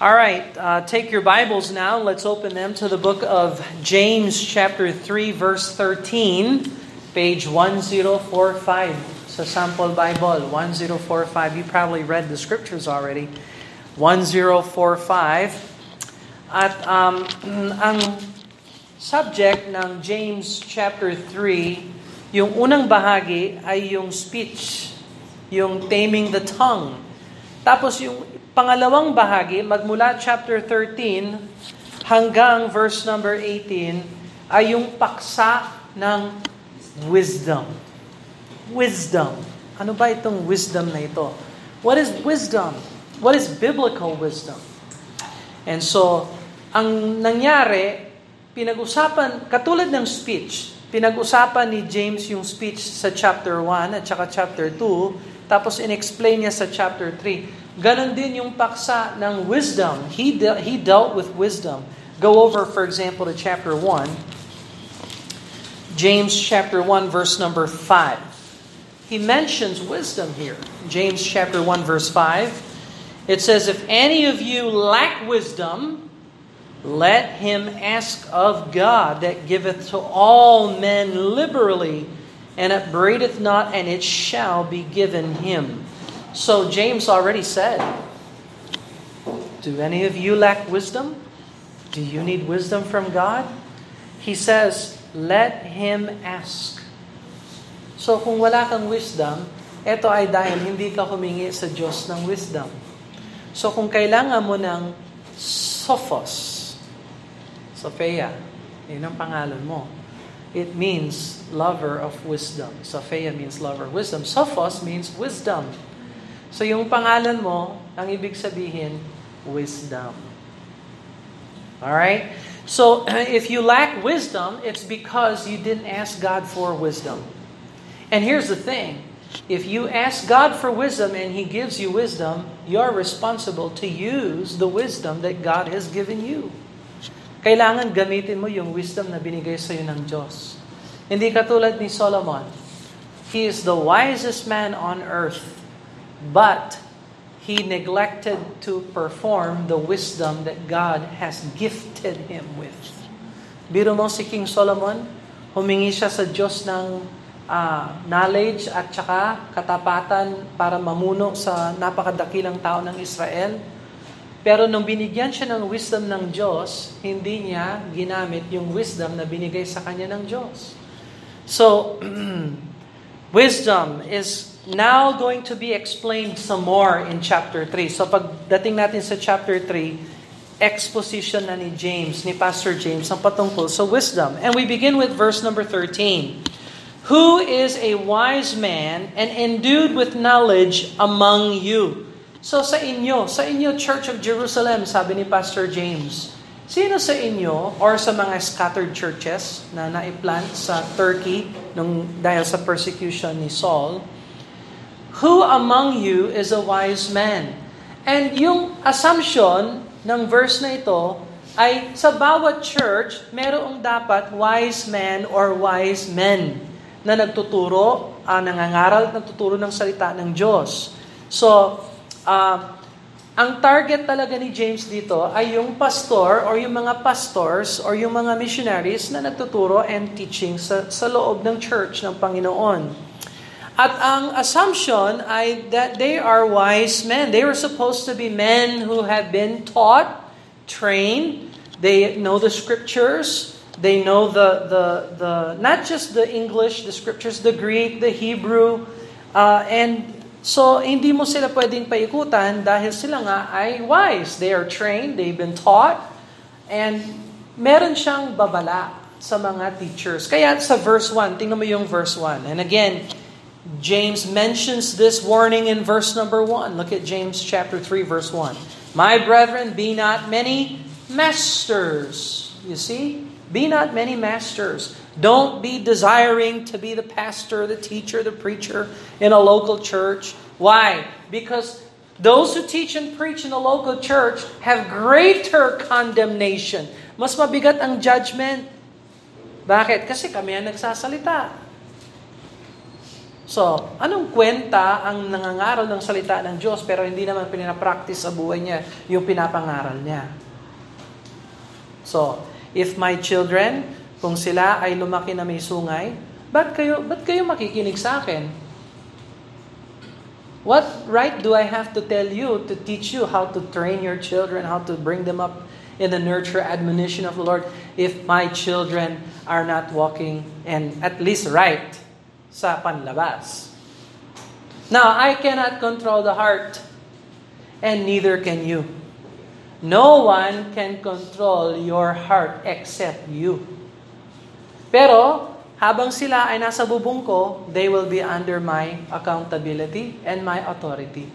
All right, uh, take your Bibles now. Let's open them to the book of James, chapter 3, verse 13, page 1045. So, sample Bible, 1045. You probably read the scriptures already. 1045. At um, ang subject ng James chapter 3, yung unang bahagi ay yung speech, yung taming the tongue. Tapos yung pangalawang bahagi, magmula chapter 13 hanggang verse number 18, ay yung paksa ng wisdom. Wisdom. Ano ba itong wisdom na ito? What is wisdom? What is biblical wisdom? And so, ang nangyari, pinag-usapan, katulad ng speech, pinag-usapan ni James yung speech sa chapter 1 at saka chapter 2, tapos in-explain niya sa chapter 3. Ganon din yung paksa ng wisdom. He, de- he dealt with wisdom. Go over, for example, to chapter 1. James chapter 1, verse number 5. He mentions wisdom here. James chapter 1, verse 5. It says, If any of you lack wisdom, let him ask of God that giveth to all men liberally, and upbraideth not, and it shall be given him. So James already said, Do any of you lack wisdom? Do you need wisdom from God? He says, Let him ask. So kung wala kang wisdom, ito ay dahil hindi ka humingi sa Diyos ng wisdom. So kung kailangan mo ng Sophos, Sophia, yun ang pangalan mo. It means lover of wisdom. Sophia means lover of wisdom. Sophos means wisdom. So yung pangalan mo, ang ibig sabihin, wisdom. Alright? So if you lack wisdom, it's because you didn't ask God for wisdom. And here's the thing. If you ask God for wisdom and He gives you wisdom, you're responsible to use the wisdom that God has given you. Kailangan gamitin mo yung wisdom na binigay sa iyo ng Diyos. Hindi katulad ni Solomon. He is the wisest man on earth. But he neglected to perform the wisdom that God has gifted him with. Biro mo si King Solomon, humingi siya sa Diyos ng uh, knowledge at saka katapatan para mamuno sa napakadakilang tao ng Israel. Pero nung binigyan siya ng wisdom ng Diyos, hindi niya ginamit yung wisdom na binigay sa kanya ng Diyos. So, wisdom is now going to be explained some more in chapter 3. So pagdating natin sa chapter 3, exposition na ni James, ni Pastor James, ang patungkol sa wisdom. And we begin with verse number 13. Who is a wise man and endued with knowledge among you? So sa inyo, sa inyo Church of Jerusalem, sabi ni Pastor James, sino sa inyo or sa mga scattered churches na naiplant sa Turkey nung dahil sa persecution ni Saul, Who among you is a wise man? And yung assumption ng verse na ito ay sa bawat church, merong dapat wise man or wise men na nagtuturo, uh, nangangaral at nagtuturo ng salita ng Diyos. So, uh, ang target talaga ni James dito ay yung pastor or yung mga pastors or yung mga missionaries na nagtuturo and teaching sa, sa loob ng church ng Panginoon. At ang assumption ay that they are wise men. They were supposed to be men who have been taught, trained, they know the scriptures, they know the, the, the not just the English, the scriptures, the Greek, the Hebrew, uh, and so hindi mo sila pwedeng paikutan dahil sila nga ay wise. They are trained, they've been taught, and meron siyang babala sa mga teachers. Kaya sa verse 1, tingnan mo yung verse 1. And again, James mentions this warning in verse number 1. Look at James chapter 3 verse 1. My brethren, be not many masters. You see? Be not many masters. Don't be desiring to be the pastor, the teacher, the preacher in a local church. Why? Because those who teach and preach in a local church have greater condemnation. Mas mabigat ang judgment. Bakit? Kasi kami ang nagsasalita. So, anong kwenta ang nangangaral ng salita ng Diyos pero hindi naman pinapractice sa buhay niya yung pinapangaral niya? So, if my children, kung sila ay lumaki na may sungay, ba't kayo, ba't kayo makikinig sa akin? What right do I have to tell you to teach you how to train your children, how to bring them up in the nurture admonition of the Lord if my children are not walking and at least right sa panlabas. Now, I cannot control the heart, and neither can you. No one can control your heart except you. Pero, habang sila ay nasa bubong ko, they will be under my accountability and my authority.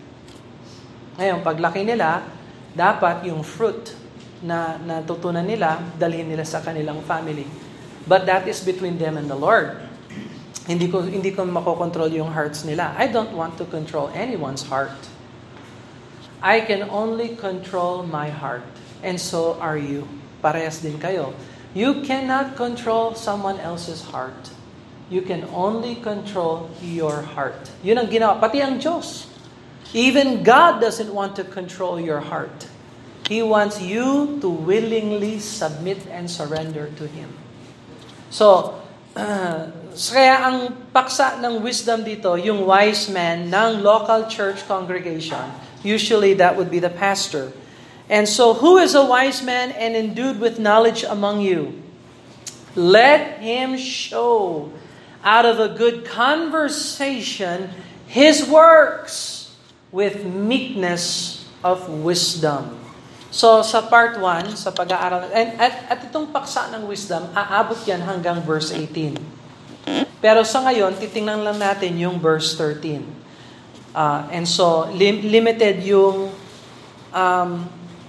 Ngayon, paglaki nila, dapat yung fruit na natutunan nila, dalhin nila sa kanilang family. But that is between them and the Lord. Hindi ko hindi ko makokontrol yung hearts nila. I don't want to control anyone's heart. I can only control my heart. And so are you. Parehas din kayo. You cannot control someone else's heart. You can only control your heart. Yun ang ginawa. Pati ang Diyos. Even God doesn't want to control your heart. He wants you to willingly submit and surrender to Him. So, uh, kaya ang paksa ng wisdom dito, yung wise man ng local church congregation, usually that would be the pastor. And so, who is a wise man and endued with knowledge among you? Let him show out of a good conversation his works with meekness of wisdom. So sa part 1, sa pag-aaral, and, at, at itong paksa ng wisdom, aabot yan hanggang verse 18. Pero sa ngayon, titingnan lang natin yung verse 13. Uh, and so, lim- limited yung um,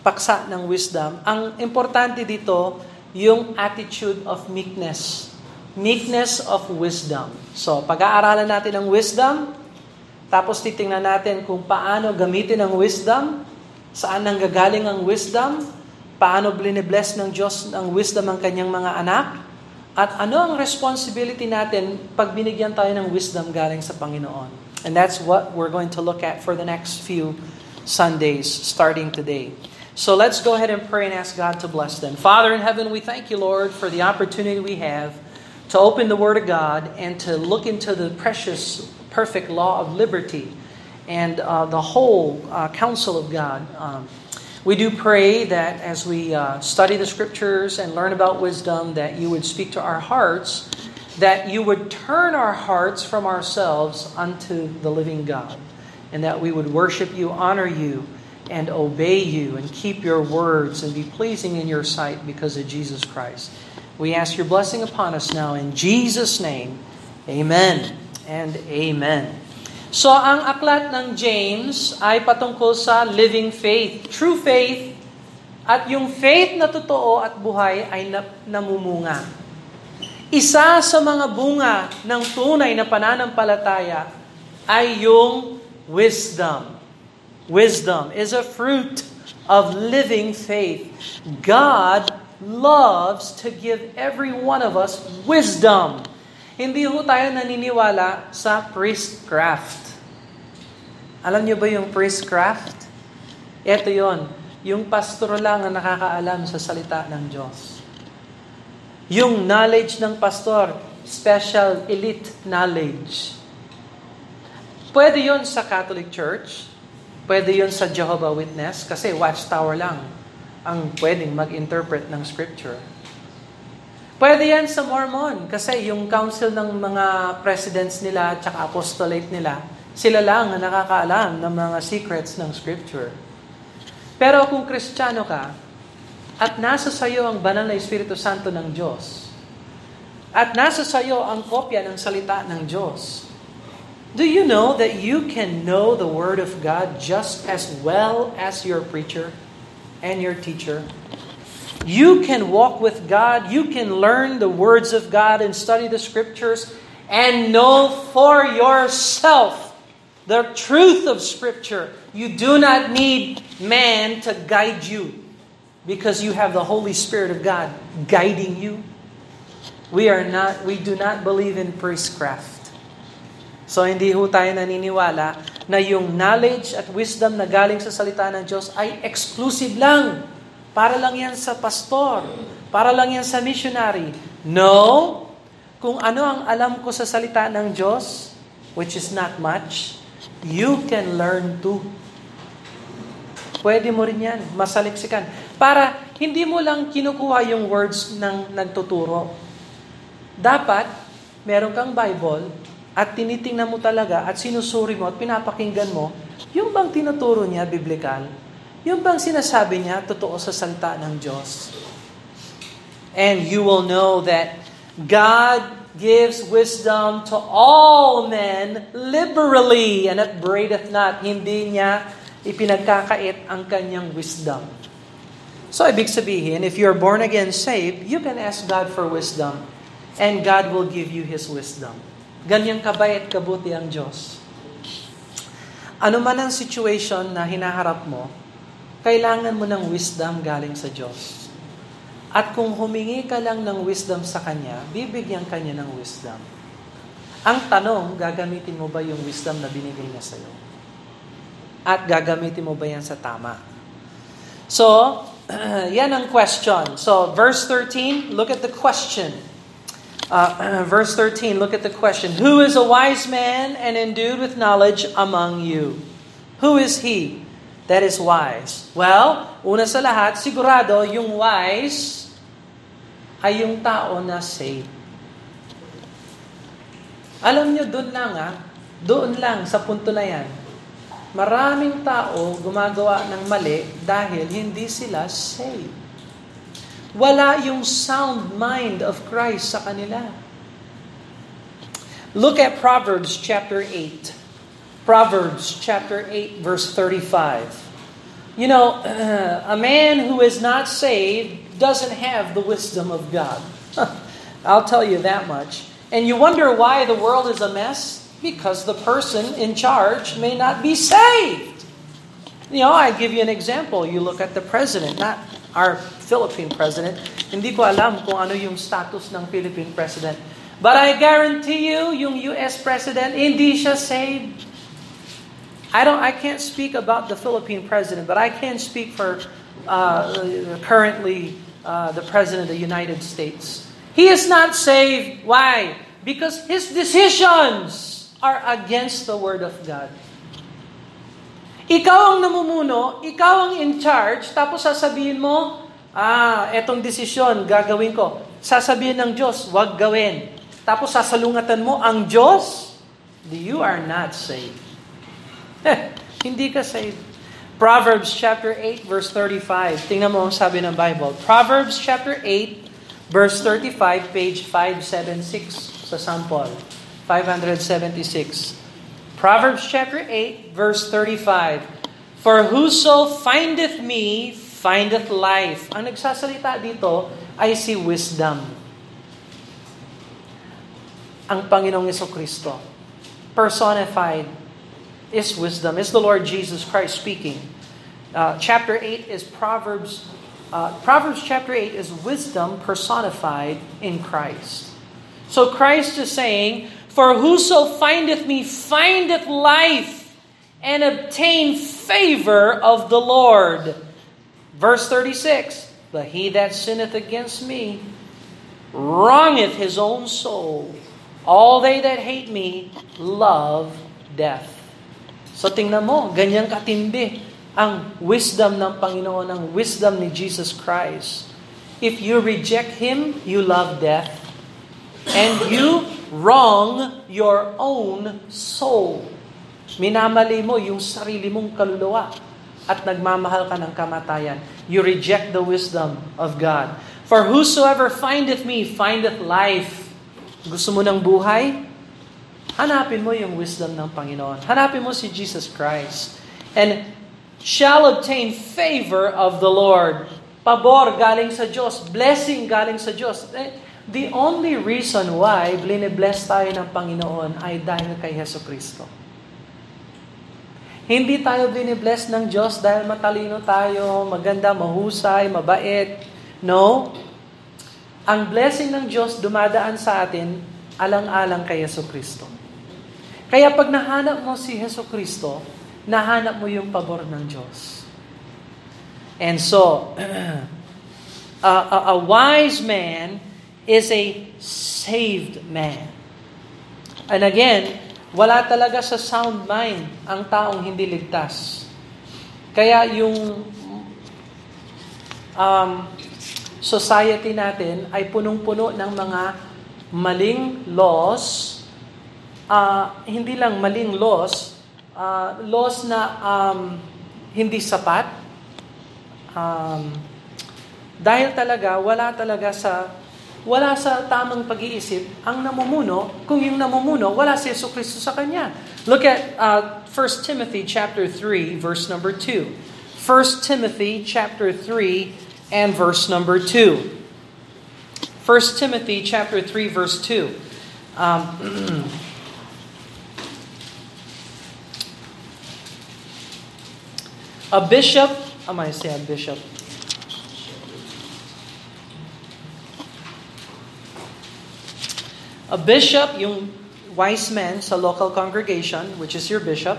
paksa ng wisdom. Ang importante dito, yung attitude of meekness. Meekness of wisdom. So, pag-aaralan natin ang wisdom, tapos titingnan natin kung paano gamitin ang wisdom, Saan nanggagaling ang wisdom? Paano bless ng Diyos ang wisdom ng kanyang mga anak? At ano ang responsibility natin pag binigyan tayo ng wisdom galing sa Panginoon? And that's what we're going to look at for the next few Sundays starting today. So let's go ahead and pray and ask God to bless them. Father in heaven, we thank you, Lord, for the opportunity we have to open the Word of God and to look into the precious, perfect law of liberty and uh, the whole uh, counsel of God. Um, we do pray that as we uh, study the scriptures and learn about wisdom, that you would speak to our hearts, that you would turn our hearts from ourselves unto the living God, and that we would worship you, honor you, and obey you, and keep your words and be pleasing in your sight because of Jesus Christ. We ask your blessing upon us now in Jesus' name. Amen and amen. So ang aklat ng James ay patungkol sa living faith, true faith, at yung faith na totoo at buhay ay namumunga. Isa sa mga bunga ng tunay na pananampalataya ay yung wisdom. Wisdom is a fruit of living faith. God loves to give every one of us wisdom. Hindi ho tayo naniniwala sa priestcraft. Alam niyo ba yung priestcraft? Ito yon, yung pastor lang ang nakakaalam sa salita ng Diyos. Yung knowledge ng pastor, special elite knowledge. Pwede yon sa Catholic Church, pwede yon sa Jehovah Witness, kasi watchtower lang ang pwedeng mag-interpret ng Scripture. Pwede yan sa Mormon, kasi yung council ng mga presidents nila at apostolate nila, sila lang ang nakakaalam ng mga secrets ng Scripture. Pero kung Kristiyano ka, at nasa sayo ang banal na Espiritu Santo ng Diyos, at nasa sayo ang kopya ng salita ng Diyos, do you know that you can know the Word of God just as well as your preacher and your teacher? You can walk with God, you can learn the words of God and study the Scriptures, and know for yourself the truth of Scripture. You do not need man to guide you because you have the Holy Spirit of God guiding you. We are not we do not believe in priestcraft. So hindi ho tayo naniniwala na yung knowledge at wisdom na galing sa salita ng Diyos ay exclusive lang. Para lang yan sa pastor. Para lang yan sa missionary. No. Kung ano ang alam ko sa salita ng Diyos, which is not much, you can learn too. Pwede mo rin yan, masaliksikan. Para hindi mo lang kinukuha yung words ng nagtuturo. Dapat, meron kang Bible, at tinitingnan mo talaga at sinusuri mo at pinapakinggan mo, yung bang tinuturo niya, biblikal? Yung bang sinasabi niya, totoo sa salita ng Diyos? And you will know that God gives wisdom to all men liberally and upbraideth not. Hindi niya ipinagkakait ang kanyang wisdom. So, ibig sabihin, if you're born again saved, you can ask God for wisdom and God will give you His wisdom. Ganyang kabait kabuti ang Diyos. Ano man ang situation na hinaharap mo, kailangan mo ng wisdom galing sa Diyos. At kung humingi ka lang ng wisdom sa Kanya, bibigyan Kanya ng wisdom. Ang tanong, gagamitin mo ba yung wisdom na binigay niya sa'yo? At gagamitin mo ba yan sa tama? So, yan ang question. So, verse 13, look at the question. Uh, verse 13, look at the question. Who is a wise man and endued with knowledge among you? Who is he that is wise? Well, una sa lahat, sigurado yung wise ay yung tao na saved. Alam nyo, doon lang ah, doon lang sa punto na yan. Maraming tao gumagawa ng mali dahil hindi sila saved. Wala yung sound mind of Christ sa kanila. Look at Proverbs chapter 8. Proverbs chapter 8 verse 35. You know, a man who is not saved doesn't have the wisdom of God. I'll tell you that much. And you wonder why the world is a mess? Because the person in charge may not be saved. You know, I give you an example. You look at the president, not our Philippine president. Hindi ko alam kung ano yung status ng Philippine president. But I guarantee you, yung US president, hindi siya saved. I don't. I can't speak about the Philippine president, but I can speak for uh, currently uh, the president of the United States. He is not saved. Why? Because his decisions are against the word of God. Ikaw ang namumuno, ikaw ang in charge, tapos sasabihin mo, ah, etong desisyon, gagawin ko. Sasabihin ng Diyos, wag gawin. Tapos sasalungatan mo ang Diyos, you are not saved. Hindi ka saved. Proverbs chapter 8 verse 35. Tingnan mo ang sabi ng Bible. Proverbs chapter 8 verse 35, page 576 sa sample. 576. Proverbs chapter 8, verse 35. For whoso findeth me, findeth life. Ang nagsasalita dito ay si wisdom. Ang Panginoong Yeso Kristo. Personified is wisdom. Is the Lord Jesus Christ speaking. Uh, chapter 8 is Proverbs. Uh, Proverbs chapter 8 is wisdom personified in Christ. So Christ is saying, For whoso findeth me findeth life and obtain favor of the Lord. Verse 36 But he that sinneth against me wrongeth his own soul. All they that hate me love death. So tingnan mo, ganyan katindi ang wisdom ng Panginoon, ang wisdom ni Jesus Christ. If you reject Him, you love death. And you wrong your own soul. Minamali mo yung sarili mong kaluluwa at nagmamahal ka ng kamatayan. You reject the wisdom of God. For whosoever findeth me, findeth life. Gusto mo ng buhay? Hanapin mo yung wisdom ng Panginoon. Hanapin mo si Jesus Christ. And shall obtain favor of the Lord. Pabor galing sa Diyos. Blessing galing sa Diyos. Eh, The only reason why bless tayo ng Panginoon ay dahil kay Heso Kristo. Hindi tayo binibless ng Diyos dahil matalino tayo, maganda, mahusay, mabait. No. Ang blessing ng Diyos dumadaan sa atin alang-alang kay Yeso Kristo. Kaya pag nahanap mo si Heso Kristo, nahanap mo yung pabor ng Diyos. And so, a, a, a wise man is a saved man. And again, wala talaga sa sound mind ang taong hindi ligtas. Kaya yung um, society natin ay punong-puno ng mga maling laws, uh, hindi lang maling laws, uh, laws na um, hindi sapat, um, dahil talaga, wala talaga sa wala sa tamang pag-iisip ang namumuno kung yung namumuno wala si Yesu Kristo sa kanya. Look at uh, 1 Timothy chapter 3 verse number 2. 1 Timothy chapter 3 and verse number 2. 1 Timothy chapter 3 verse 2. Um, a bishop, am I say a bishop? A bishop, yung wise man sa local congregation, which is your bishop,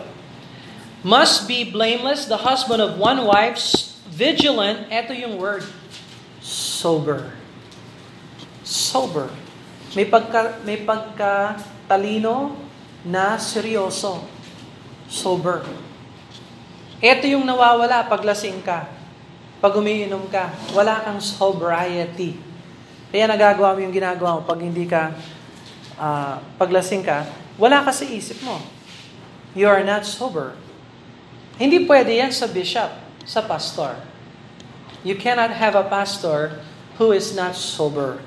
must be blameless, the husband of one wife, vigilant, eto yung word, sober. Sober. May pagka, may pagka talino na seryoso. Sober. Ito yung nawawala pag lasing ka. Pag umiinom ka, wala kang sobriety. Kaya nagagawa mo yung ginagawa mo pag hindi ka uh, paglasing ka, wala ka sa isip mo. You are not sober. Hindi pwede yan sa bishop, sa pastor. You cannot have a pastor who is not sober.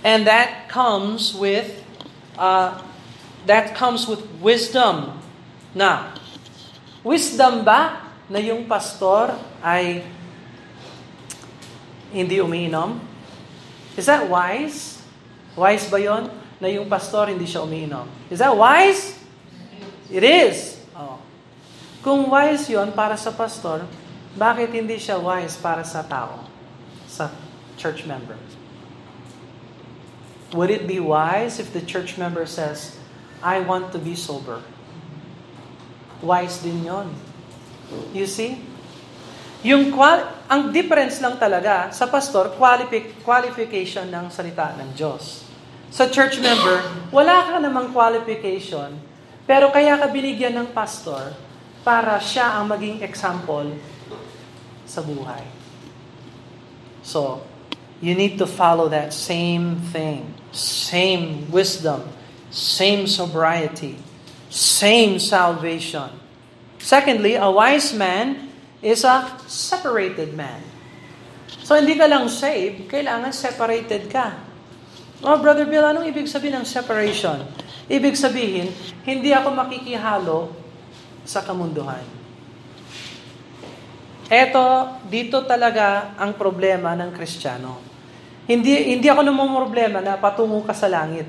And that comes with uh, that comes with wisdom. Na, wisdom ba na yung pastor ay hindi umiinom? Is that wise? Wise ba yon? na yung pastor hindi siya umiinom. Is that wise? It is. Oh. Kung wise yon para sa pastor, bakit hindi siya wise para sa tao? Sa church member? Would it be wise if the church member says, I want to be sober? Wise din yon. You see? Yung qual- ang difference lang talaga sa pastor, qualifi- qualification ng salita ng Diyos sa church member, wala ka namang qualification, pero kaya ka binigyan ng pastor para siya ang maging example sa buhay. So, you need to follow that same thing, same wisdom, same sobriety, same salvation. Secondly, a wise man is a separated man. So, hindi ka lang saved, kailangan separated ka. Oh, Brother Bill, anong ibig sabihin ng separation? Ibig sabihin, hindi ako makikihalo sa kamunduhan. Eto, dito talaga ang problema ng Kristiyano. Hindi, hindi ako problema na patungo ka sa langit.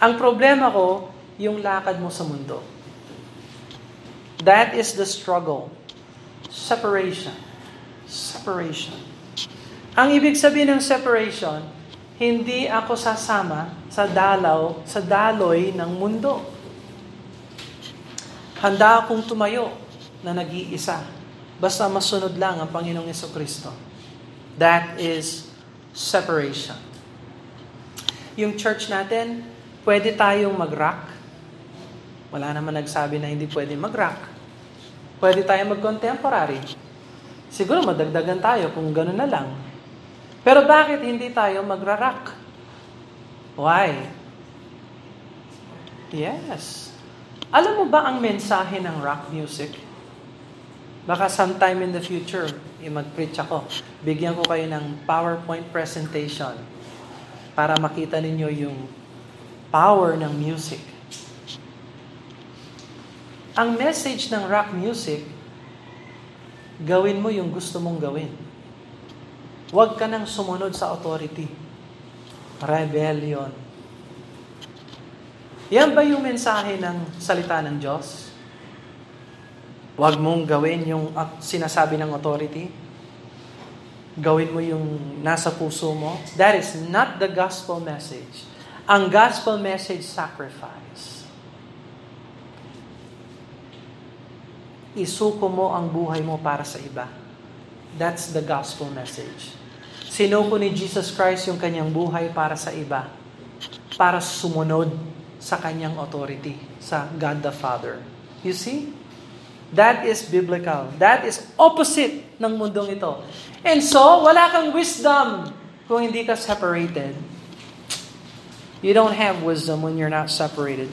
Ang problema ko, yung lakad mo sa mundo. That is the struggle. Separation. Separation. Ang ibig sabihin ng separation, hindi ako sasama sa dalaw, sa daloy ng mundo. Handa akong tumayo na nag-iisa. Basta masunod lang ang Panginoong Yeso Kristo. That is separation. Yung church natin, pwede tayong mag-rock. Wala naman nagsabi na hindi pwede mag-rock. Pwede tayong mag-contemporary. Siguro madagdagan tayo kung gano'n na lang. Pero bakit hindi tayo magra-rock? Why? Yes. Alam mo ba ang mensahe ng rock music? Baka sometime in the future, eh, mag-preach ako. Bigyan ko kayo ng PowerPoint presentation para makita ninyo yung power ng music. Ang message ng rock music, gawin mo yung gusto mong gawin. Huwag ka nang sumunod sa authority. Rebellion. Yan ba yung mensahe ng salita ng Diyos? Huwag mong gawin yung sinasabi ng authority. Gawin mo yung nasa puso mo. That is not the gospel message. Ang gospel message, sacrifice. Isuko mo ang buhay mo para sa iba. That's the gospel message. Sinuko ni Jesus Christ yung kanyang buhay para sa iba. Para sumunod sa kanyang authority, sa God the Father. You see? That is biblical. That is opposite ng mundong ito. And so, wala kang wisdom kung hindi ka separated. You don't have wisdom when you're not separated.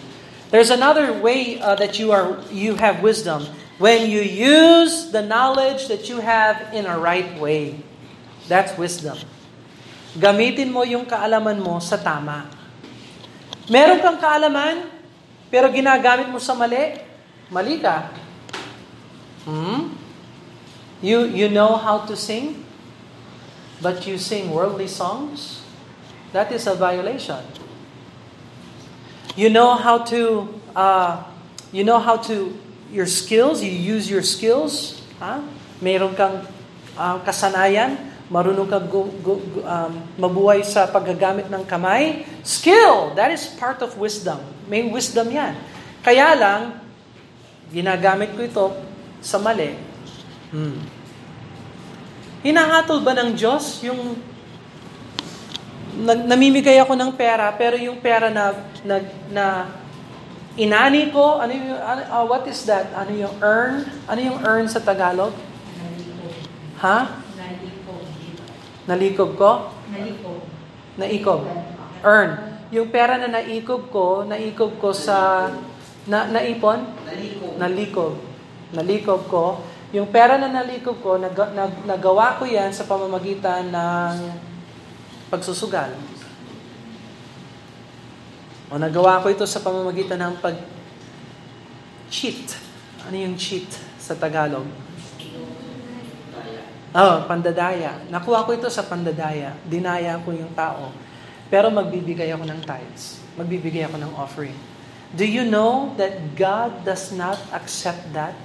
There's another way uh, that you are you have wisdom when you use the knowledge that you have in a right way. That's wisdom. Gamitin mo yung kaalaman mo sa tama. Meron kang kaalaman, pero ginagamit mo sa mali, mali ka. Hmm? You, you know how to sing, but you sing worldly songs? That is a violation. You know how to, uh, you know how to, your skills, you use your skills, ha? Meron kang uh, kasanayan, marunong kang gu, gu, um, mabuhay sa paggagamit ng kamay. Skill, that is part of wisdom. May wisdom yan. Kaya lang, ginagamit ko ito sa mali, hmm. hinahatol ba ng Diyos yung namimigay ako ng pera pero yung pera na na, na inani ko ano yung uh, what is that? Ano yung earn? Ano yung earn sa Tagalog? Ha? Nalikob ko? Nalikob naikob earn. Yung pera na naikob ko naikob ko sa na naipon? Naliko. nalikob nalikob ko, yung pera na nalikob ko, nag, nag, nagawa ko yan sa pamamagitan ng pagsusugal. O nagawa ko ito sa pamamagitan ng pag-cheat. Ano yung cheat sa Tagalog? Oh, pandadaya. Nakuha ko ito sa pandadaya. Dinaya ko yung tao. Pero magbibigay ako ng tithes. Magbibigay ako ng offering. Do you know that God does not accept that?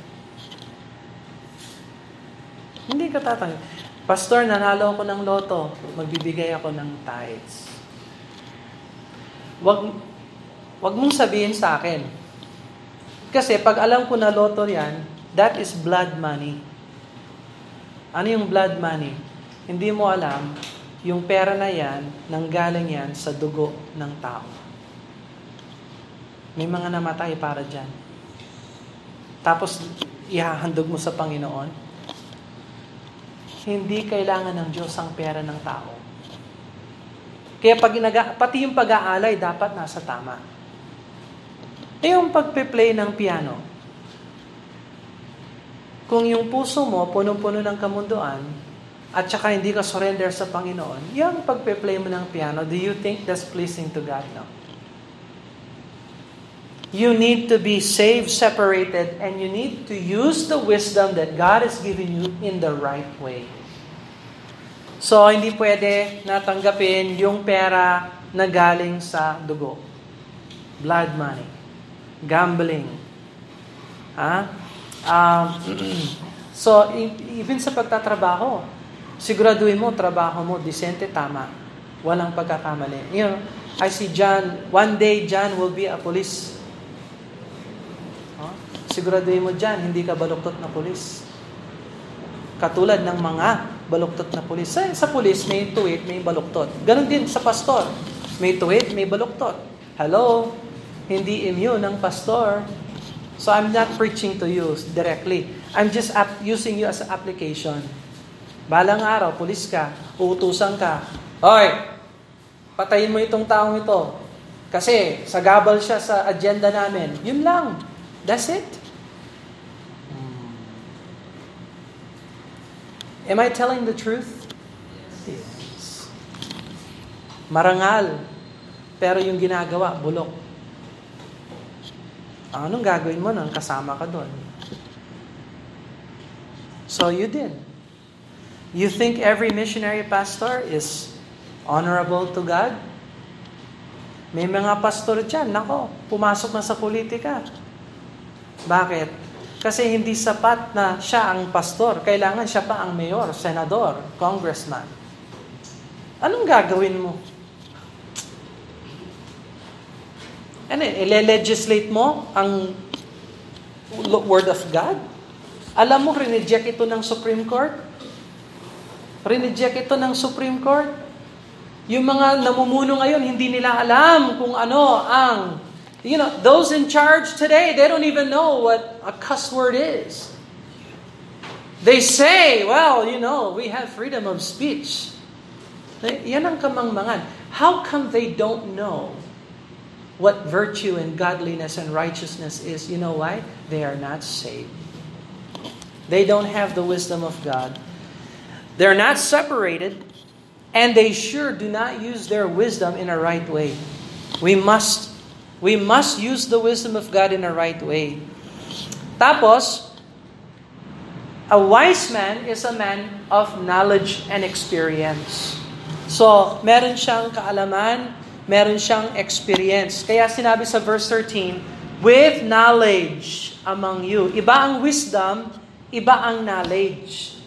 Hindi ka tatanggap. Pastor, nanalo ako ng loto. Magbibigay ako ng tithes. Wag, wag mong sabihin sa akin. Kasi pag alam ko na loto yan, that is blood money. Ano yung blood money? Hindi mo alam, yung pera na yan, nanggaling yan sa dugo ng tao. May mga namatay para dyan. Tapos, ihahandog mo sa Panginoon, hindi kailangan ng Diyos ang pera ng tao. Kaya pag inaga, pati yung pag-aalay dapat nasa tama. Yung pagpe-play ng piano, kung yung puso mo punong-puno ng kamunduan, at saka hindi ka surrender sa Panginoon, yung pagpe-play mo ng piano, do you think that's pleasing to God? No. You need to be saved, separated, and you need to use the wisdom that God has given you in the right way. So, hindi pwede natanggapin yung pera na galing sa dugo. Blood money. Gambling. Ha? Um, so, even sa pagtatrabaho, siguraduhin mo, trabaho mo, disente, tama. Walang pagkakamali. You know, I see John, one day John will be a police Siguraduhin mo dyan, hindi ka baluktot na pulis. Katulad ng mga baluktot na pulis. Sa, sa pulis, may tuwid, may baluktot. Ganon din sa pastor. May tuwid, may baluktot. Hello? Hindi immune ng pastor. So I'm not preaching to you directly. I'm just ap- using you as an application. Balang araw, pulis ka, uutusan ka. Hoy, patayin mo itong taong ito. Kasi sagabal siya sa agenda namin. Yun lang. That's it. Am I telling the truth? Yes. Marangal. Pero yung ginagawa, bulok. Anong gagawin mo nang kasama ka doon? So you did. You think every missionary pastor is honorable to God? May mga pastor dyan, nako, pumasok na sa politika. Bakit? Kasi hindi sapat na siya ang pastor. Kailangan siya pa ang mayor, senador, congressman. Anong gagawin mo? Ano, ile-legislate mo ang word of God? Alam mo, rineject ito ng Supreme Court? Rineject ito ng Supreme Court? Yung mga namumuno ngayon, hindi nila alam kung ano ang, you know, those in charge today, they don't even know what a cuss word is. They say, well, you know, we have freedom of speech. Yan ang kamangmangan. How come they don't know what virtue and godliness and righteousness is? You know why? They are not saved. They don't have the wisdom of God. They're not separated, and they sure do not use their wisdom in a right way. We must we must use the wisdom of God in a right way. Tapos, a wise man is a man of knowledge and experience. So, meron siyang kaalaman, meron siyang experience. Kaya sinabi sa verse 13, with knowledge among you. Iba ang wisdom, iba ang knowledge.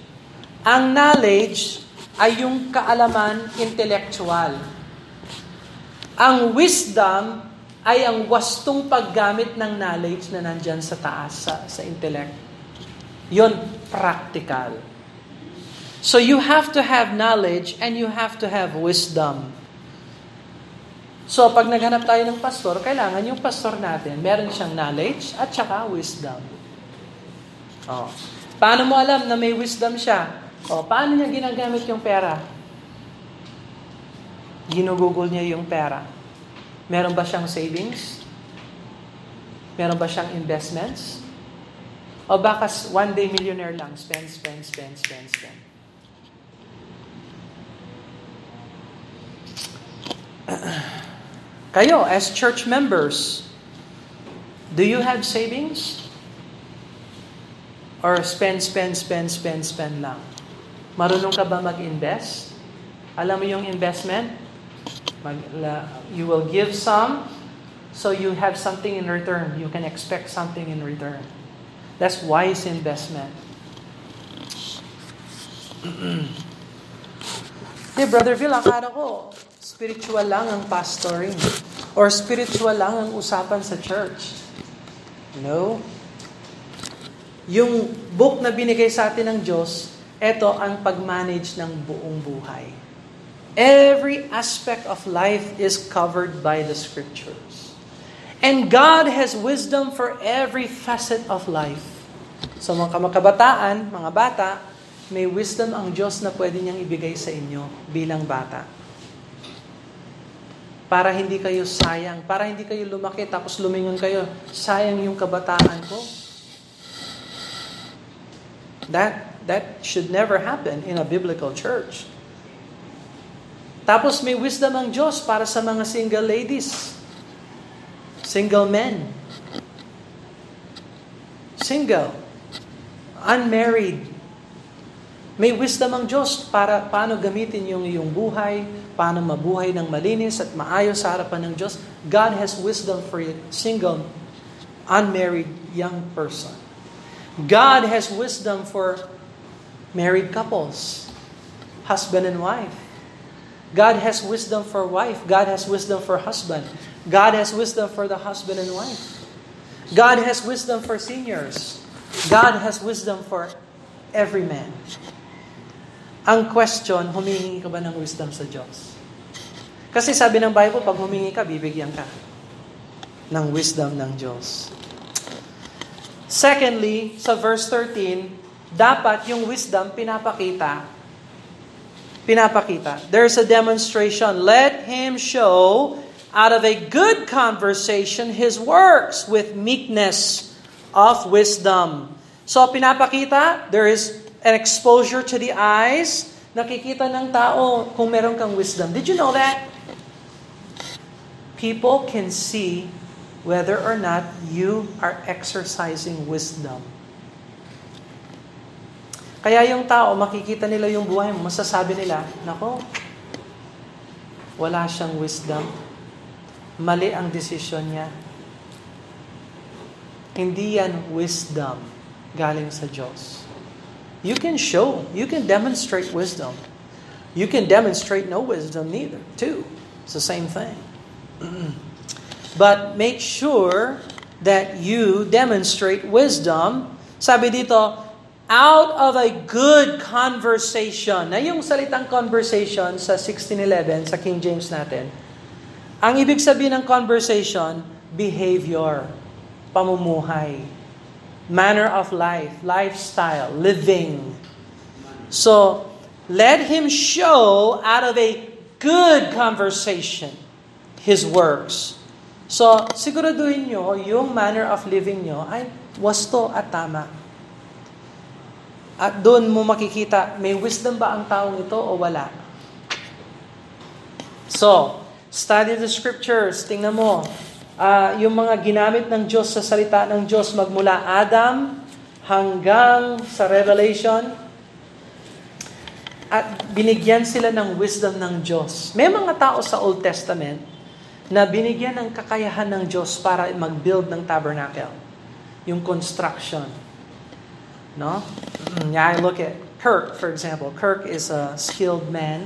Ang knowledge ay yung kaalaman intellectual. Ang wisdom ay ang wastong paggamit ng knowledge na nandyan sa taas, sa, sa intellect. Yon practical. So you have to have knowledge and you have to have wisdom. So pag naghanap tayo ng pastor, kailangan yung pastor natin, meron siyang knowledge at saka wisdom. Oh. Paano mo alam na may wisdom siya? O, paano niya ginagamit yung pera? Ginugugol niya yung pera. Meron ba siyang savings? Meron ba siyang investments? O baka one day millionaire lang, spend, spend, spend, spend, spend. Kayo, as church members, do you have savings? Or spend, spend, spend, spend, spend lang? Marunong ka ba mag-invest? Alam mo yung investment? Mag, you will give some, so you have something in return. You can expect something in return. That's wise investment. hey, Brother Phil, akala ko, spiritual lang ang pastoring. Or spiritual lang ang usapan sa church. No. Yung book na binigay sa atin ng Diyos, ito ang pag-manage ng buong buhay. Every aspect of life is covered by the Scriptures. And God has wisdom for every facet of life. So mga kamakabataan, mga bata, may wisdom ang Diyos na pwede niyang ibigay sa inyo bilang bata. Para hindi kayo sayang, para hindi kayo lumaki tapos lumingon kayo, sayang yung kabataan ko. That that should never happen in a biblical church. Tapos may wisdom ang Diyos para sa mga single ladies. Single men. Single. Unmarried. May wisdom ang Diyos para paano gamitin yung iyong buhay, paano mabuhay ng malinis at maayos sa harapan ng Diyos. God has wisdom for a single, unmarried young person. God has wisdom for married couples, husband and wife. God has wisdom for wife. God has wisdom for husband. God has wisdom for the husband and wife. God has wisdom for seniors. God has wisdom for every man. Ang question, humingi ka ba ng wisdom sa Diyos? Kasi sabi ng Bible, pag humingi ka, bibigyan ka ng wisdom ng Diyos. Secondly, sa verse 13, dapat yung wisdom pinapakita. Pinapakita. There's a demonstration. Let him show out of a good conversation his works with meekness of wisdom. So pinapakita, there is an exposure to the eyes. Nakikita ng tao kung meron kang wisdom. Did you know that? People can see whether or not you are exercising wisdom. Kaya yung tao, makikita nila yung buhay mo, masasabi nila, nako, wala siyang wisdom. Mali ang desisyon niya. Hindi yan wisdom galing sa Diyos. You can show, you can demonstrate wisdom. You can demonstrate no wisdom neither, too. It's the same thing. But make sure that you demonstrate wisdom. Sabi dito, out of a good conversation. Na yung salitang conversation sa 1611, sa King James natin, ang ibig sabihin ng conversation, behavior, pamumuhay, manner of life, lifestyle, living. So, let him show out of a good conversation his works. So, siguraduhin nyo, yung manner of living nyo ay wasto at tama. At doon mo makikita, may wisdom ba ang taong ito o wala? So, study the scriptures. Tingnan mo, uh, yung mga ginamit ng Diyos sa salita ng Diyos magmula Adam hanggang sa Revelation, at binigyan sila ng wisdom ng Diyos. May mga tao sa Old Testament na binigyan ng kakayahan ng Diyos para mag-build ng tabernacle. Yung construction No? Yeah, I look at Kirk, for example. Kirk is a skilled man.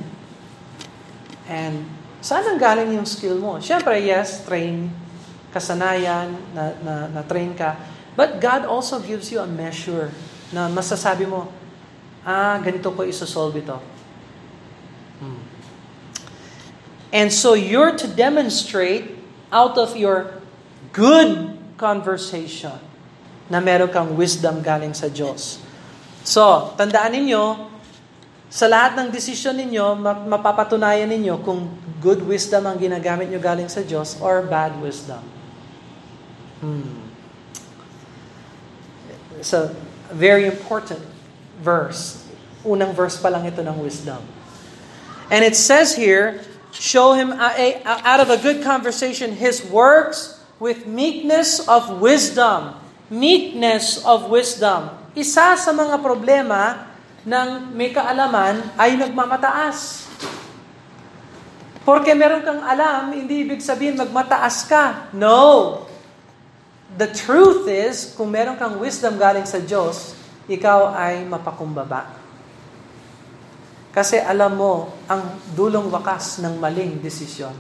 And saan ang galing yung skill mo? Siyempre, yes, train, kasanayan, na, na, na train ka. But God also gives you a measure na masasabi mo, ah, ganito ko isosolve ito. Hmm. And so you're to demonstrate out of your good conversation na meron kang wisdom galing sa Diyos. So, tandaan ninyo, sa lahat ng desisyon ninyo, mapapatunayan ninyo kung good wisdom ang ginagamit nyo galing sa Diyos or bad wisdom. Hmm. It's a very important verse. Unang verse pa lang ito ng wisdom. And it says here, show him out of a good conversation his works with meekness of wisdom meekness of wisdom. Isa sa mga problema ng may kaalaman ay nagmamataas. Porque meron kang alam, hindi ibig sabihin magmataas ka. No. The truth is, kung meron kang wisdom galing sa Diyos, ikaw ay mapakumbaba. Kasi alam mo ang dulong wakas ng maling desisyon.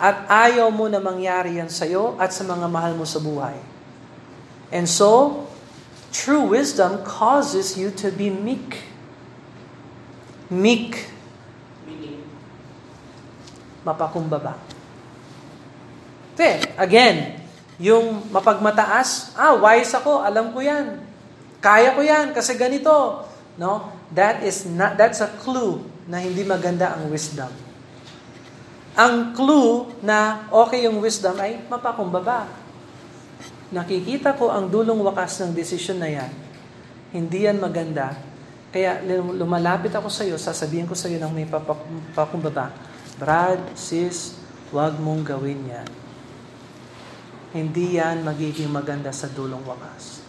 At ayaw mo na mangyari yan sa iyo at sa mga mahal mo sa buhay. And so, true wisdom causes you to be meek. Meek. Mapakumbaba. Then, again, yung mapagmataas, ah, wise ako, alam ko yan. Kaya ko yan kasi ganito. No? That is not that's a clue na hindi maganda ang wisdom. Ang clue na okay yung wisdom ay mapakumbaba nakikita ko ang dulong wakas ng desisyon na yan, hindi yan maganda, kaya lumalapit ako sa iyo, sasabihin ko sa iyo ng may pakumbaba, Brad, sis, wag mong gawin yan. Hindi yan magiging maganda sa dulong wakas.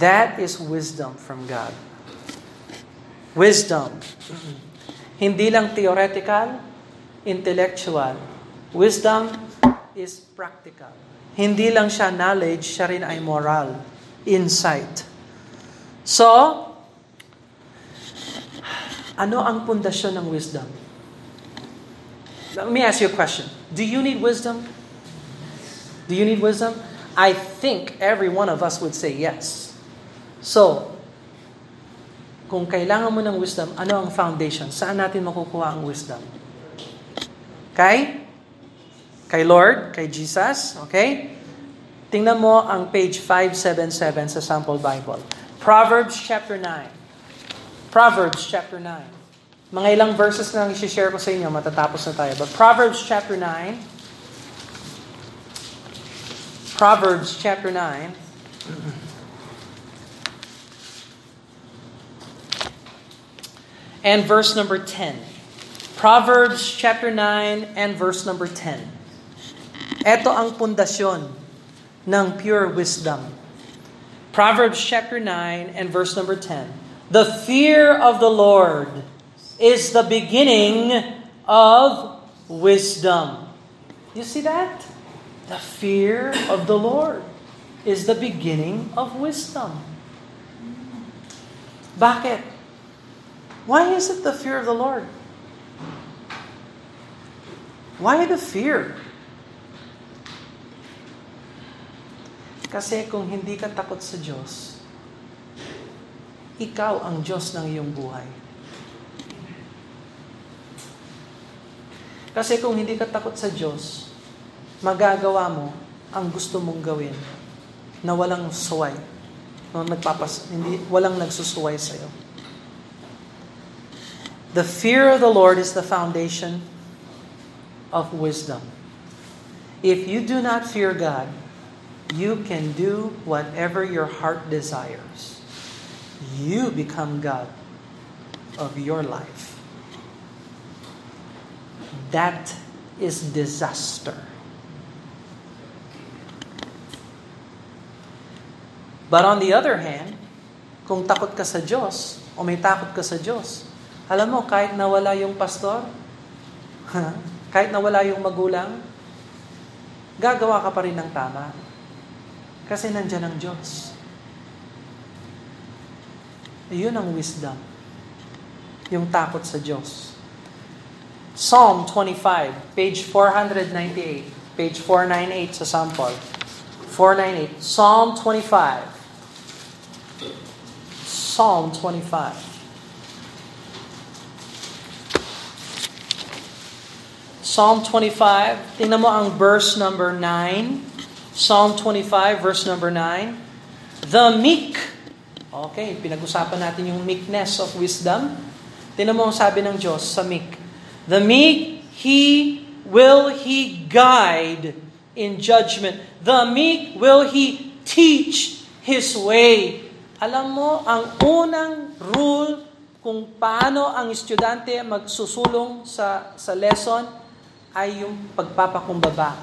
That is wisdom from God. Wisdom. Hindi lang theoretical, intellectual. Wisdom is practical. Hindi lang siya knowledge, siya rin ay moral, insight. So, ano ang pundasyon ng wisdom? Let me ask you a question. Do you need wisdom? Do you need wisdom? I think every one of us would say yes. So, kung kailangan mo ng wisdom, ano ang foundation? Saan natin makukuha ang wisdom? Okay? Kay Lord, kay Jesus, okay? Tingnan mo ang page 577 sa sample Bible. Proverbs chapter 9. Proverbs chapter 9. Mga ilang verses na lang i-share ko sa inyo, matatapos na tayo. But Proverbs chapter 9, Proverbs chapter 9, and verse number 10. Proverbs chapter 9 and verse number 10. Ito ang pundasyon ng pure wisdom. Proverbs chapter 9 and verse number 10. The fear of the Lord is the beginning of wisdom. You see that? The fear of the Lord is the beginning of wisdom. Bakit? Why is it the fear of the Lord? Why the fear? Kasi kung hindi ka takot sa Diyos, ikaw ang Diyos ng iyong buhay. Kasi kung hindi ka takot sa Diyos, magagawa mo ang gusto mong gawin na walang suway. No, nagpapas, hindi, walang nagsusuway sa iyo. The fear of the Lord is the foundation of wisdom. If you do not fear God, you can do whatever your heart desires. You become God of your life. That is disaster. But on the other hand, kung takot ka sa Diyos, o may takot ka sa Diyos, alam mo, kahit nawala yung pastor, kahit nawala yung magulang, gagawa ka pa rin ng tama. Kasi nandyan ang Diyos. Iyon ang wisdom. Yung takot sa Diyos. Psalm 25, page 498. Page 498 sa sample. 498. Psalm 25. Psalm 25. Psalm 25. Tingnan mo ang verse number 9. Psalm 25, verse number 9. The meek. Okay, pinag-usapan natin yung meekness of wisdom. Tingnan mo ang sabi ng Diyos sa meek. The meek, He will He guide in judgment. The meek will He teach His way. Alam mo, ang unang rule kung paano ang estudyante magsusulong sa, sa lesson ay yung pagpapakumbaba.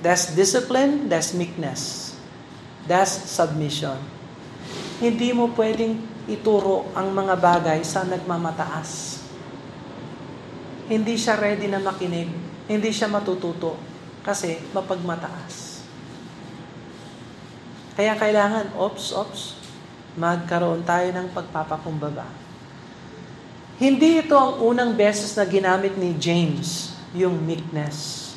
That's discipline, that's meekness. That's submission. Hindi mo pwedeng ituro ang mga bagay sa nagmamataas. Hindi siya ready na makinig. Hindi siya matututo. Kasi mapagmataas. Kaya kailangan, ops, ops, magkaroon tayo ng pagpapakumbaba. Hindi ito ang unang beses na ginamit ni James, yung meekness.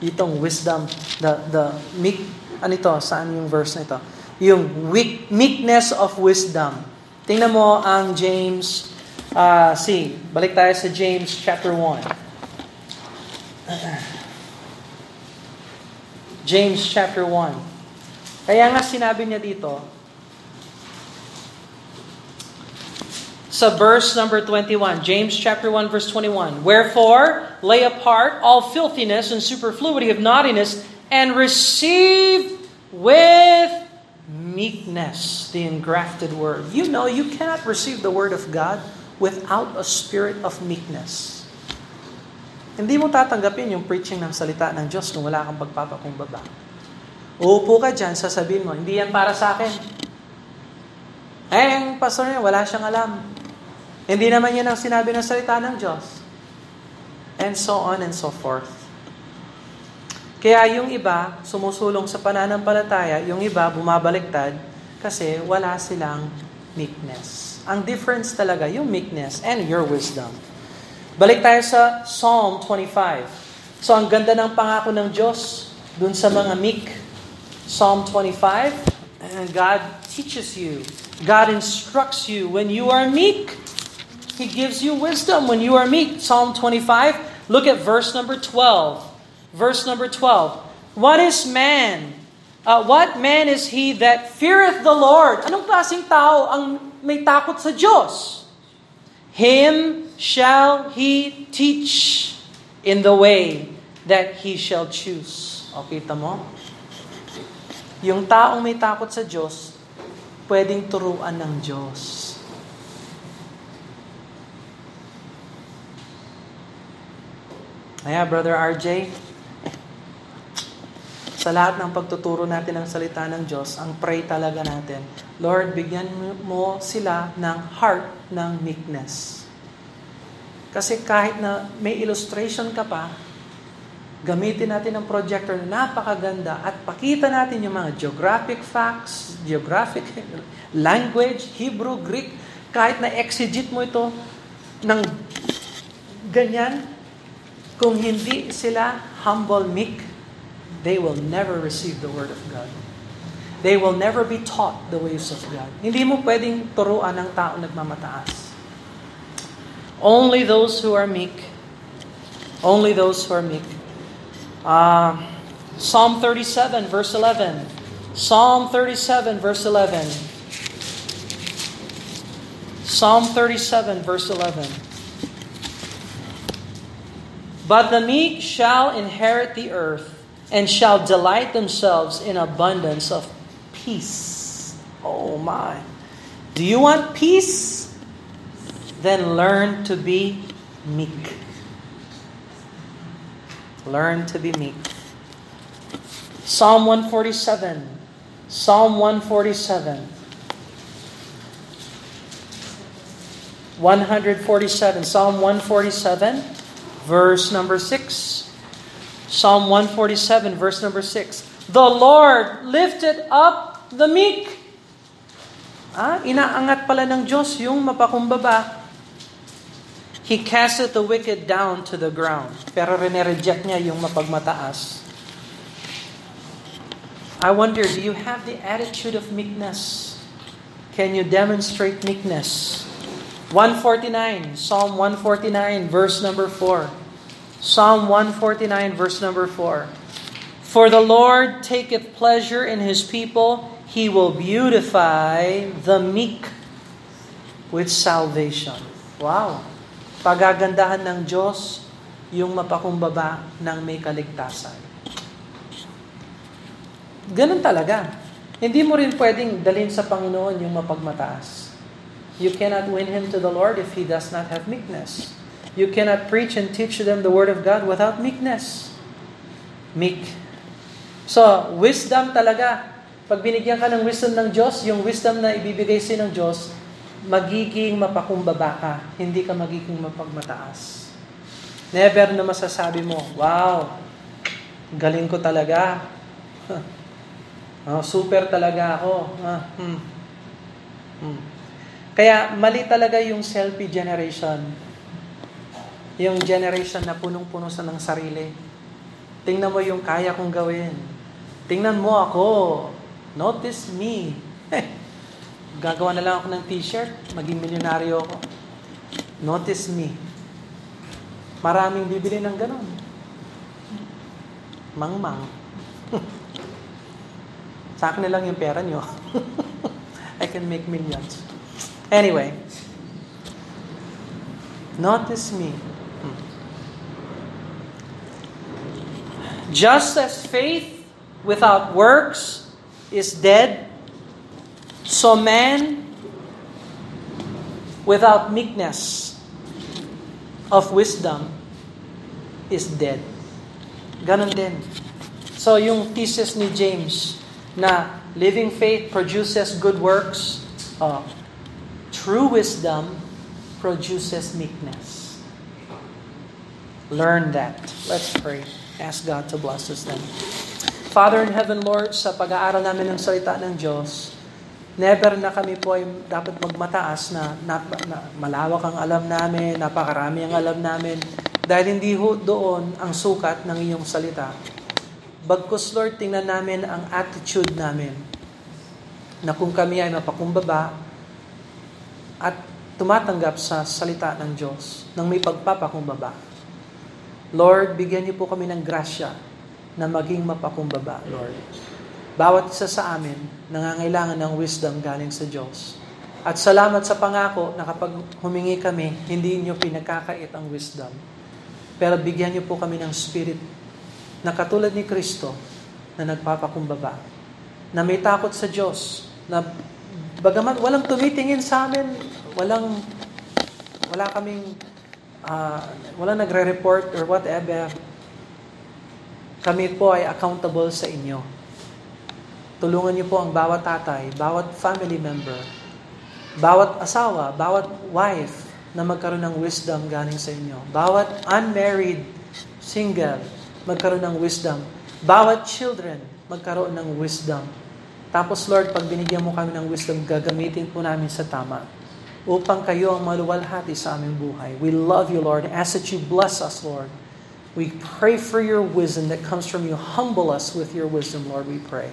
Itong wisdom, the, the meek, ano ito, saan yung verse na ito? Yung weak, meekness of wisdom. Tingnan mo ang James, uh, see, balik tayo sa James chapter 1. James chapter 1. Kaya nga sinabi niya dito, sa verse number 21, James chapter 1 verse 21, Wherefore, lay apart all filthiness and superfluity of naughtiness, and receive with meekness the engrafted word. You know, you cannot receive the word of God without a spirit of meekness. Hindi mo tatanggapin yung preaching ng salita ng Diyos kung wala kang pagpapakumbaba. Uupo ka dyan, sasabihin mo, hindi yan para sa akin. Eh, ang pastor niya, wala siyang alam. Hindi naman yan ang sinabi ng salita ng Diyos. And so on and so forth. Kaya yung iba, sumusulong sa pananampalataya, yung iba, bumabaliktad kasi wala silang meekness. Ang difference talaga, yung meekness and your wisdom. Balik tayo sa Psalm 25. So ang ganda ng pangako ng Diyos dun sa mga meek. Psalm 25, and God teaches you. God instructs you when you are meek. He gives you wisdom when you are meek. Psalm 25, look at verse number 12. Verse number 12. What is man? Uh, what man is he that feareth the Lord? Anong klaseng tao ang may takot sa Diyos? Him shall he teach in the way that he shall choose. O, kita mo? Yung taong may takot sa Diyos, pwedeng turuan ng Diyos. Kaya, Brother RJ, sa lahat ng pagtuturo natin ng salita ng Diyos, ang pray talaga natin, Lord, bigyan mo sila ng heart ng meekness. Kasi kahit na may illustration ka pa, gamitin natin ang projector na napakaganda at pakita natin yung mga geographic facts, geographic language, Hebrew, Greek, kahit na exegete mo ito ng ganyan, kung hindi sila humble, meek, they will never receive the Word of God. They will never be taught the ways of God. Hindi mo pwedeng turuan ng tao nagmamataas. Only those who are meek. Only those who are meek. Uh, Psalm 37, verse 11. Psalm 37, verse 11. Psalm 37, verse 11. But the meek shall inherit the earth and shall delight themselves in abundance of peace. Oh my. Do you want peace? Then learn to be meek. Learn to be meek. Psalm 147. Psalm 147. 147. Psalm 147, verse number 6. Psalm 147, verse number 6. The Lord lifted up the meek. Ah, inaangat pala ng Diyos yung mapakumbaba. He casteth the wicked down to the ground. Pero reject niya yung mapagmataas. I wonder, do you have the attitude of meekness? Can you demonstrate meekness? 149, Psalm 149, verse number 4. Psalm 149, verse number 4. For the Lord taketh pleasure in his people, he will beautify the meek with salvation. Wow! Pagagandahan ng Diyos yung mapakumbaba ng may kaligtasan. Ganun talaga. Hindi mo rin pwedeng dalhin sa Panginoon yung mapagmataas. You cannot win him to the Lord if he does not have meekness. You cannot preach and teach them the Word of God without meekness. Meek. So, wisdom talaga. Pag binigyan ka ng wisdom ng Diyos, yung wisdom na ibibigay sa ng Diyos, magiging mapakumbaba ka. Hindi ka magiging mapagmataas. Never na masasabi mo, wow, galing ko talaga. oh, super talaga ako. Ah, hmm. Hmm. Kaya mali talaga yung selfie generation. Yung generation na punong-puno sa ng sarili. Tingnan mo yung kaya kong gawin. Tingnan mo ako. Notice me. Gagawa na lang ako ng t-shirt. Maging milyonaryo ako. Notice me. Maraming bibili ng ganon. Mang-mang. Sa akin na lang yung pera nyo. I can make millions. Anyway, notice me. Just as faith without works is dead, so man without meekness of wisdom is dead. Ganon din. So yung thesis ni James na living faith produces good works, uh, True wisdom produces meekness. Learn that. Let's pray. Ask God to bless us then. Father in heaven, Lord, sa pag-aaral namin ng salita ng Diyos, never na kami po ay dapat magmataas na, na, na malawak ang alam namin, napakarami ang alam namin, dahil hindi ho doon ang sukat ng iyong salita. Bagkus, Lord, tingnan namin ang attitude namin na kung kami ay mapakumbaba, at tumatanggap sa salita ng Diyos ng may pagpapakumbaba. Lord, bigyan niyo po kami ng grasya na maging mapakumbaba, Lord. Bawat isa sa amin, nangangailangan ng wisdom galing sa Diyos. At salamat sa pangako na kapag humingi kami, hindi niyo pinagkakait ang wisdom. Pero bigyan niyo po kami ng spirit na katulad ni Kristo na nagpapakumbaba. Na may takot sa Diyos, na Bagaman walang tumitingin sa amin, walang wala kaming uh, wala nagre-report or whatever. Kami po ay accountable sa inyo. Tulungan niyo po ang bawat tatay, bawat family member, bawat asawa, bawat wife na magkaroon ng wisdom galing sa inyo. Bawat unmarried, single, magkaroon ng wisdom. Bawat children, magkaroon ng wisdom tapos Lord, pag binigyan mo kami ng wisdom, gagamitin po namin sa tama upang kayo ang maluwalhati sa aming buhay. We love you, Lord. Ask that you bless us, Lord. We pray for your wisdom that comes from you. Humble us with your wisdom, Lord, we pray.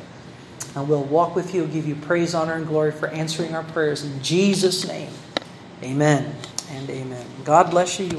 And we'll walk with you, give you praise, honor, and glory for answering our prayers. In Jesus' name, amen and amen. God bless you.